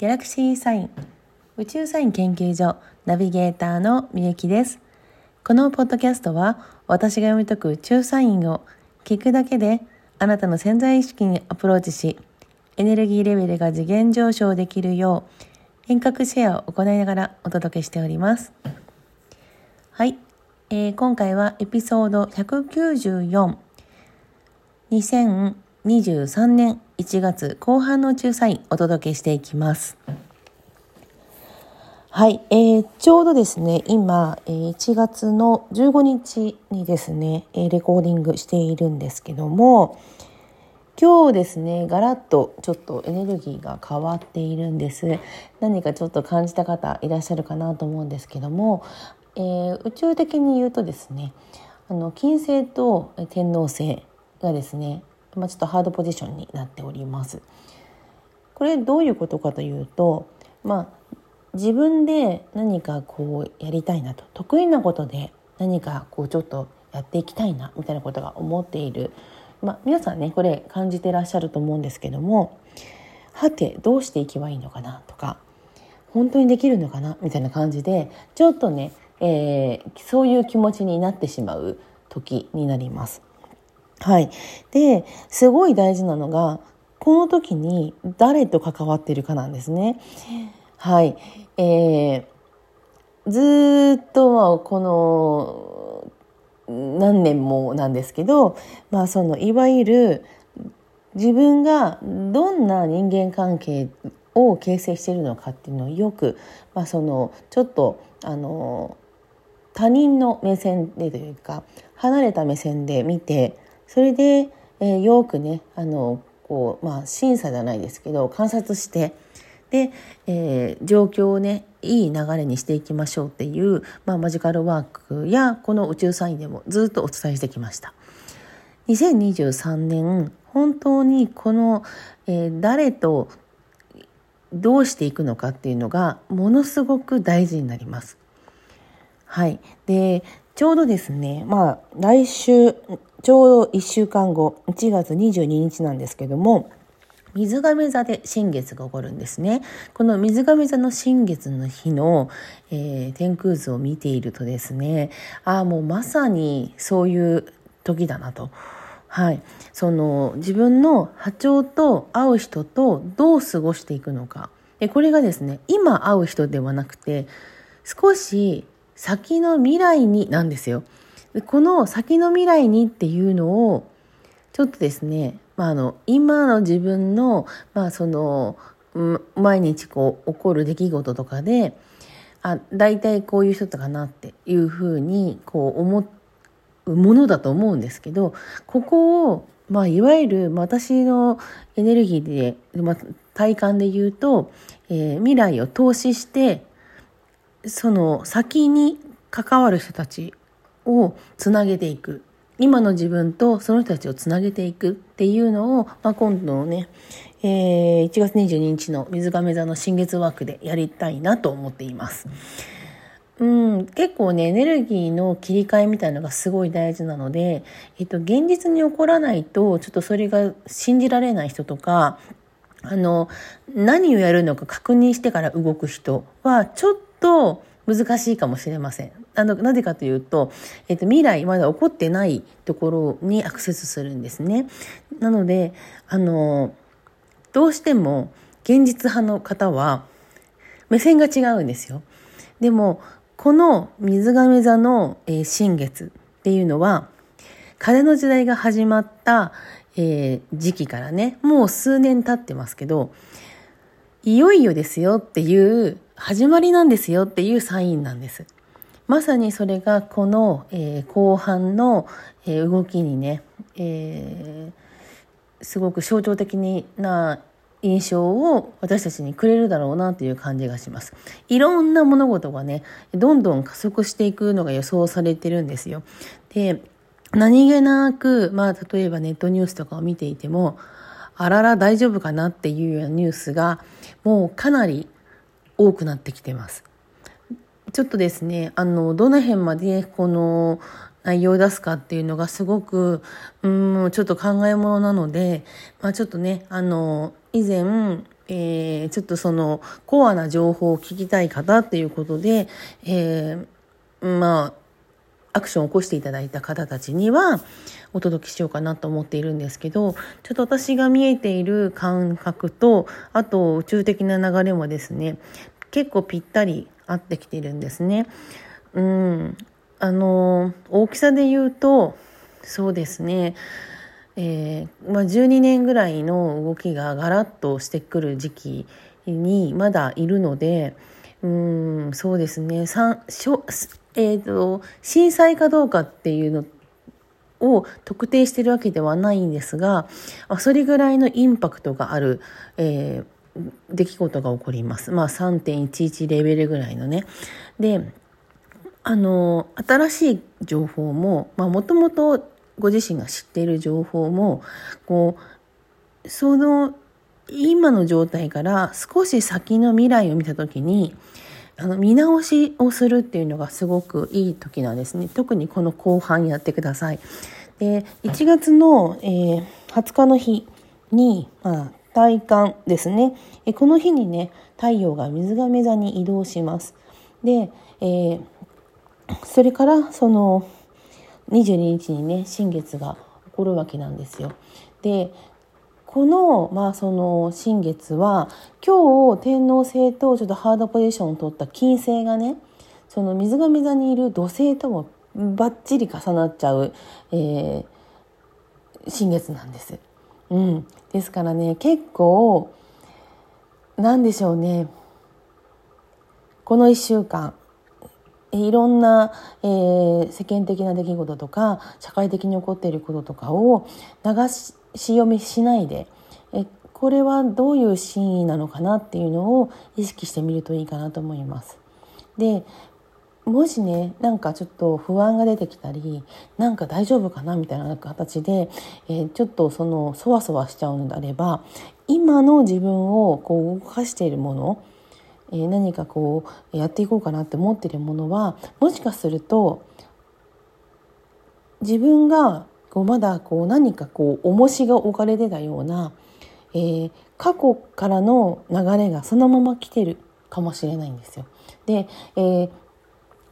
ギャラクシーサイン宇宙サイン研究所ナビゲーターのみゆきです。このポッドキャストは私が読み解く宇宙サインを聞くだけであなたの潜在意識にアプローチしエネルギーレベルが次元上昇できるよう遠隔シェアを行いながらお届けしております。はい、えー、今回はエピソード194 2023年1月後半の仲裁お届けしていきます。はい、えー、ちょうどですね、今、えー、1月の15日にですね、えー、レコーディングしているんですけども、今日ですね、ガラッとちょっとエネルギーが変わっているんです。何かちょっと感じた方いらっしゃるかなと思うんですけども、えー、宇宙的に言うとですね、あの金星と天王星がですねまあ、ちょっとハードポジションになっております。これどういうことかというと、まあ、自分で何かこうやりたいなと得意なことで何かこうちょっとやっていきたいなみたいなことが思っている、まあ、皆さんねこれ感じてらっしゃると思うんですけどもはてどうしていけばいいのかなとか本当にできるのかなみたいな感じでちょっとね、えー、そういう気持ちになってしまう時になります。はい。で、すごい大事なのが、この時に誰と関わってるかなんですね。はい。えー、ずっとこの何年もなんですけど、まあそのいわゆる自分がどんな人間関係を形成しているのかっていうのをよく、まあ、そのちょっとあの他人の目線でというか離れた目線で見てそれで、えー、よくねあのこう、まあ、審査じゃないですけど観察してで、えー、状況をねいい流れにしていきましょうっていう、まあ、マジカルワークやこの宇宙サインでもずっとお伝えしてきました。2023年本当にこの、えー、誰とどうしていくのかっていうのがものすごく大事になります。はい。で、ちょうどですね、まあ、来週、ちょうど1週間後、1月22日なんですけども、水亀座で新月が起こるんですね。この水亀座の新月の日の、えー、天空図を見ているとですね、ああ、もうまさにそういう時だなと。はい。その自分の波長と会う人とどう過ごしていくのか。でこれがですね、今会う人ではなくて、少し先の未来になんですよ。この先の未来にっていうのを、ちょっとですね、まあ、あの、今の自分の、まあ、その、毎日こう、起こる出来事とかで、あ、大体こういう人だかなっていうふうに、こう、思うものだと思うんですけど、ここを、まあ、いわゆる私のエネルギーで、まあ、体感で言うと、えー、未来を投資してその先に関わる人たちをつなげていく今の自分とその人たちをつなげていくっていうのを、まあ、今度のね、えー、1月22日の水亀座の新月ワークでやりたいなと思っています。うん、結構ね、エネルギーの切り替えみたいのがすごい大事なので、えっと、現実に起こらないと、ちょっとそれが信じられない人とか、あの、何をやるのか確認してから動く人は、ちょっと難しいかもしれません。あの、なぜかというと、えっと、未来まだ起こってないところにアクセスするんですね。なので、あの、どうしても現実派の方は目線が違うんですよ。でも、この水亀座の、えー、新月っていうのは、風の時代が始まった、えー、時期からね、もう数年経ってますけど、いよいよですよっていう始まりなんですよっていうサインなんです。まさにそれがこの、えー、後半の、えー、動きにね、えー、すごく象徴的な印象を私たちにくれるだろうなという感じがします。いろんな物事がね、どんどん加速していくのが予想されてるんですよ。で、何気なく、まあ例えばネットニュースとかを見ていても、あらら大丈夫かなっていうようなニュースがもうかなり多くなってきてます。ちょっとですね、あの、どの辺までこの内容を出すかっていうのがすごく、うん、ちょっと考えものなので、まあちょっとね、あの、以前、えー、ちょっとそのコアな情報を聞きたい方っていうことで、えー、まあ、アクションを起こしていただいた方たちにはお届けしようかなと思っているんですけど、ちょっと私が見えている感覚と、あと宇宙的な流れもですね、結構ぴったり合ってきてるんですね。うん。あの、大きさで言うと、そうですね、えー、まあ、12年ぐらいの動きがガラッとしてくる時期にまだいるのでうんそうですねえーと、震災かどうかっていうのを特定してるわけではないんですがそれぐらいのインパクトがある、えー、出来事が起こります。まあ3.11レベルぐらいのね。であの新しい情報ももともとご自身が知っている情報もこうその今の状態から少し先の未来を見た時にあの見直しをするっていうのがすごくいい時なんですね特にこの後半やってください。で1月の、えー、20日の日に、まあ、体感ですねえこの日にね太陽が水亀座に移動します。で、えー、それからその22日にね新月が起こるわけなんですよ。でこの,、まあその新月は今日天王星とちょっとハードポジションを取った金星がねその水亀座にいる土星ともバッチリ重なっちゃう、えー、新月なんです。うん、ですからね結構なんでしょうねこの1週間いろんな、えー、世間的な出来事とか社会的に起こっていることとかを流し読みしないでえこれはどういう真意なのかなっていうのを意識してみるといいかなと思います。でもしねなんかちょっと不安が出てきたりなんか大丈夫かなみたいな形で、えー、ちょっとそのそわそわしちゃうのであれば今の自分をこう動かしているものえ何かこうやっていこうかなって思ってるものはもしかすると自分がこうまだこう何かこう重しが置かれてたような、えー、過去からの流れがそのまま来てるかもしれないんですよ。で、えー、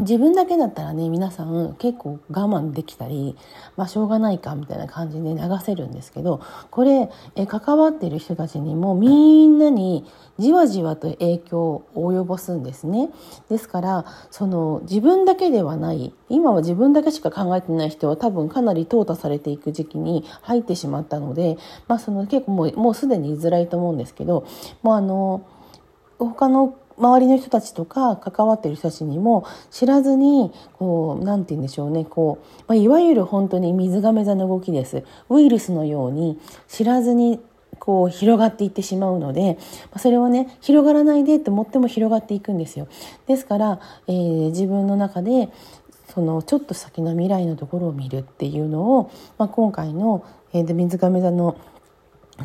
自分だけだったらね皆さん結構我慢できたりまあしょうがないかみたいな感じで流せるんですけどこれえ関わってる人たちにもみんなにじわじわと影響を及ぼすんですね。ですからその自分だけではない今は自分だけしか考えてない人は多分かなり淘汰されていく時期に入ってしまったので、まあ、その結構もうもうすでに言いづらいと思うんですけどもうあの他の周りの人たちとか関わってる人たちにも知らずにこう何て言うんでしょうねこう、まあ、いわゆる本当に水亀座の動きですウイルスのように知らずにこう広がっていってしまうのでそれはね広がらないでと思っても広がっていくんですよ。ですから、えー、自分の中でそのちょっと先の未来のところを見るっていうのを、まあ、今回の、えー、水亀座の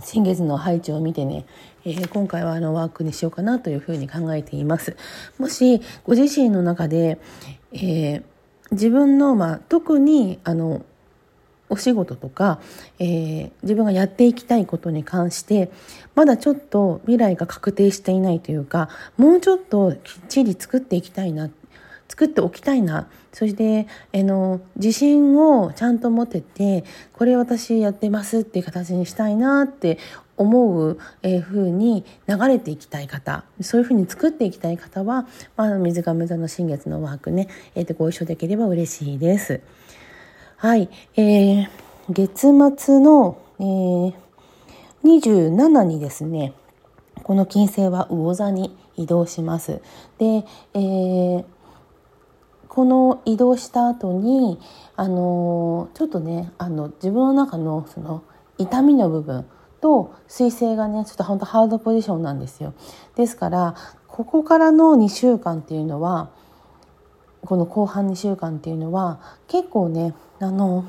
新月の配置を見てね、えー、今回はあのワークにしようかなというふうに考えています。もしご自身の中で、えー、自分の、まあ、特にあのお仕事とか、えー、自分がやっていきたいことに関してまだちょっと未来が確定していないというかもうちょっときっちり作っていきたいな作っておきたいなそしてあの自信をちゃんと持ててこれ私やってますっていう形にしたいなって思う、えー、風に流れていきたい方そういうふうに作っていきたい方は、まあ、水亀座の新月のワークね、えー、とご一緒できれば嬉しいです。はい、えー、月末の、えー、27にですねこの金星は魚座に移動します。で、えーこの移動した後にあのちょっとねあの自分の中のその痛みの部分と彗星がねちょっと本当ハードポジションなんですよ。ですからここからの2週間っていうのはこの後半2週間っていうのは結構ねあの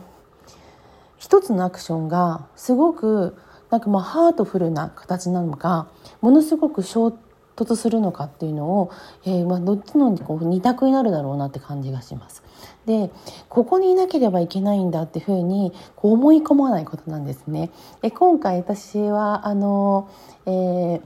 一つのアクションがすごくなんかまあハートフルな形なのかものすごくショー突するのかっていうのを、えー、まあ、どっちのこう二択になるだろうなって感じがします。でここにいなければいけないんだっていうふうにこう思い込まないことなんですね。え今回私はあの、えー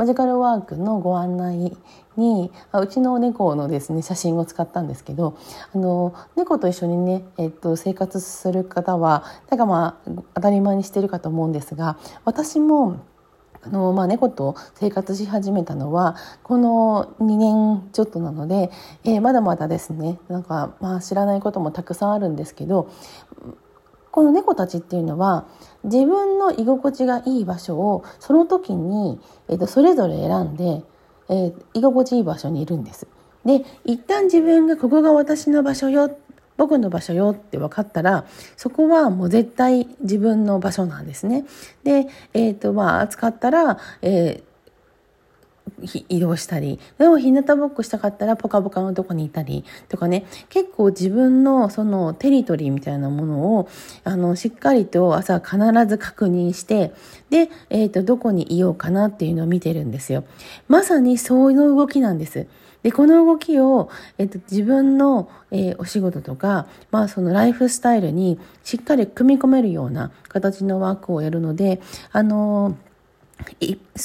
マジカルワークのご案内にうちの猫のですね写真を使ったんですけどあの猫と一緒にね、えっと、生活する方はなんかまあ当たり前にしてるかと思うんですが私もあのまあ、猫と生活し始めたのはこの2年ちょっとなので、えー、まだまだですねなんか、まあ、知らないこともたくさんあるんですけどこの猫たちっていうのは自分の居心地がいい場所をその時に、えー、とそれぞれ選んで、えー、居心地いい場所にいるんです。で一旦自分がここが私の場所よ僕の場所よって分かったらそこはもう絶対自分の場所なんですね。で、えーとまあ、暑かったら、えー移動したりでも日向ぼっこしたかったらポカポカのとこにいたりとかね。結構自分のそのテリトリーみたいなものをあのしっかりと朝必ず確認してで、えーと、どこにいようかなっていうのを見てるんですよ。まさにそういう動きなんです。でこの動きを、えーと、自分の、えー、お仕事とか、まあ、そのライフスタイルにしっかり組み込めるような形のワークをやるのであのー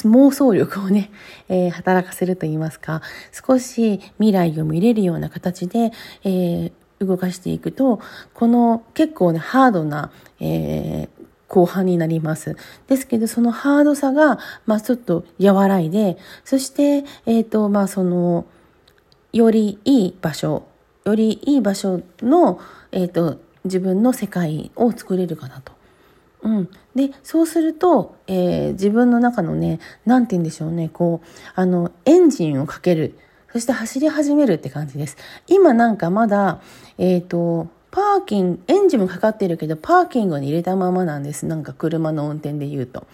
妄想力をね、えー、働かせると言いますか、少し未来を見れるような形で、えー、動かしていくと、この結構ね、ハードな、えー、後半になります。ですけど、そのハードさが、まあちょっと和らいで、そして、えっ、ー、と、まあその、よりいい場所、よりいい場所の、えっ、ー、と、自分の世界を作れるかなと。うん、でそうすると、えー、自分の中のね何て言うんでしょうねこうあのエンジンをかけるそして走り始めるって感じです今なんかまだえっ、ー、とパーキングエンジンもかかってるけどパーキングに入れたままなんですなんか車の運転で言うと。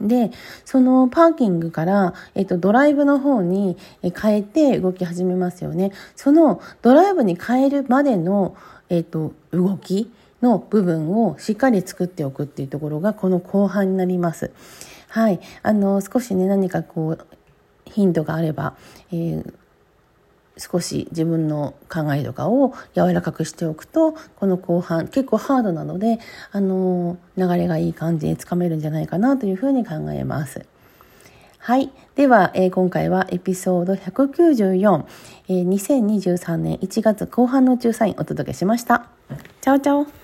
で、そのパーキングから、えっと、ドライブの方に変えて動き始めますよね。そのドライブに変えるまでの、えっと、動き、の部分をしっかり作っておくっていうところがこの後半になります。はい。あの、少しね、何かこう、ヒントがあれば、えー、少し自分の考えとかを柔らかくしておくとこの後半結構ハードなのであの流れがいい感じでつかめるんじゃないかなというふうに考えます。はい。では、えー、今回はエピソード194、えー、2023年1月後半の仲裁お届けしました。チャオチャオ